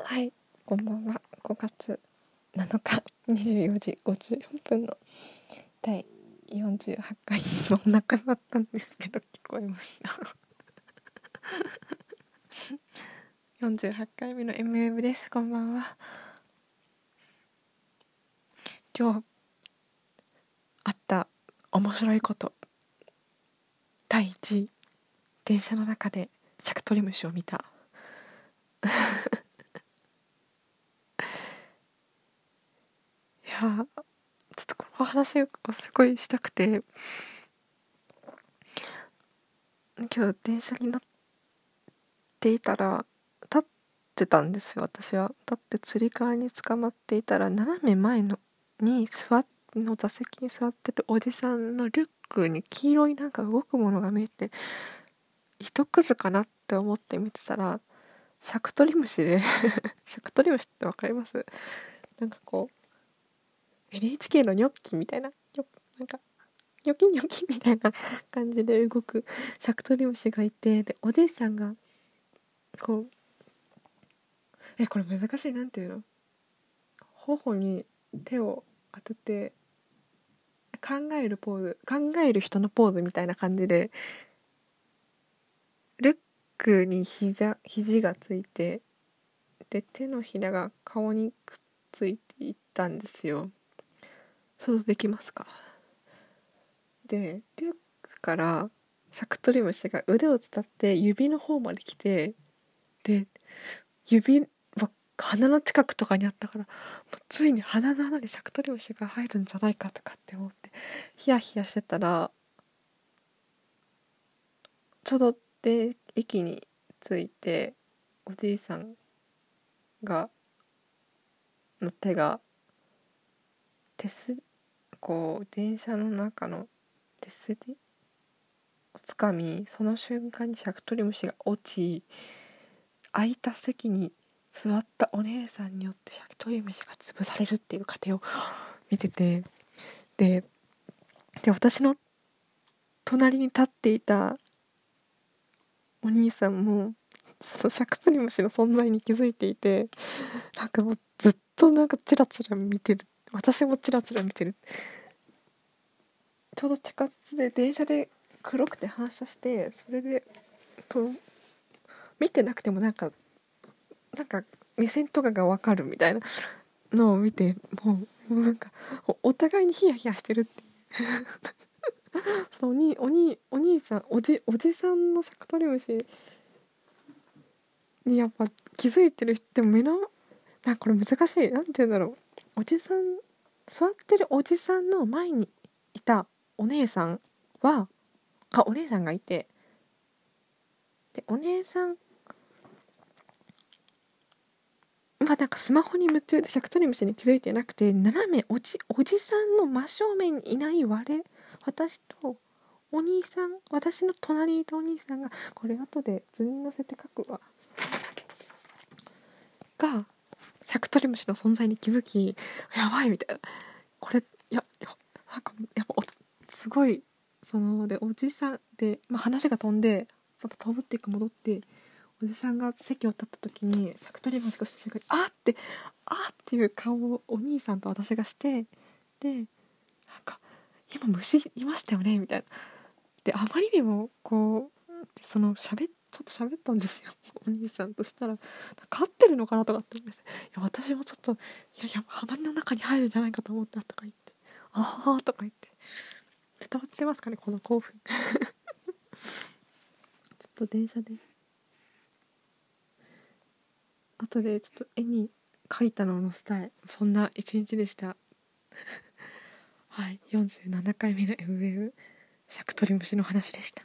はい、こんばんは。5月7日24時54分の第48回もうなくなったんですけど聞こえました。48回目の MM です。こんばんは。今日あった面白いこと第1位電車の中でシャクトリムシを見た。やちょっとこの話をすごいしたくて。今日電車に乗っていたら立ってたんですよ私は。立ってつり革に捕まっていたら斜め前のに座の座席に座ってるおじさんのリュックに黄色いなんか動くものが見えて糸くずかなって思って見てたらシャクトリムシで シャクトリムシってわかります？なんかこう NHK のニョッキみたいななんかニョキニョキみたいな感じで動くシャクトリムシがいてでおじいさんがこうえこれ難しいなんていうの。頬に手を当てて考えるポーズ考える人のポーズみたいな感じでリュックに膝肘がついてで手のひらが顔にくっついていったんですよ。想像できますか？でリュックからシャクトリムシが腕を伝って指の方まで来てで指は鼻の近くとかにあったからもうついに鼻の穴にシャクトリムシが入るんじゃないかとかって思ってヒヤヒヤしてたらちょうどで駅に着いておじいさんがの手が手すこう電車の中の手すりをつかみその瞬間にシャクトリムシが落ち空いた席に座ったお姉さんによってシャクトリムシが潰されるっていう過程を 見ててでで私の隣に立っていたお兄さんもそのシャクトリムシの存在に気づいていてなんかもうずっとなんかチラチラ見てる私もチラチラ見てる。ちょうど地下鉄で電車で黒くて反射してそれでと見てなくてもなんかなんか目線とかが分かるみたいなのを見てもうもうなんかお互いにヒヤヒヤしてるって そのおにおにお兄さんおじおじさんのシャクトリムシにやっぱ気づいてる人でも目のなんかこれ難しい。なんて言うんだろう。おじさん座ってるおじさんの前にいたお姉さんはかお姉さんがいてでお姉さんはなんかスマホに夢中でシャクトリムシに気づいてなくて斜めおじおじさんの真正面にいない我私とお兄さん私の隣にいたお兄さんがこれ後で図に載せて書くわがシャクトリムシの存在に気づきやばいみたいな。これいやいやなんかやっぱすごいそのでおじさんで、まあ、話が飛んでやっぱ飛ぶっていうか戻っておじさんが席を立った時にシャクトリムシがした瞬間にあってあーっていう顔をお兄さんと私がしてでなんか今虫いましたよねみたいな。であまりにもこうそのしゃべちょっと喋ったんですよ。お兄さんとしたら飼ってるのかなとかって思いましたいや私もちょっといやいや鼻の中に入るんじゃないかと思ったとか言って。ああとか言って。伝わってますかねこの興奮。ちょっと電車で。後でちょっと絵に描いたのを載せたいそんな一日でした。はい47回目の MWEB シャクトリムシの話でした。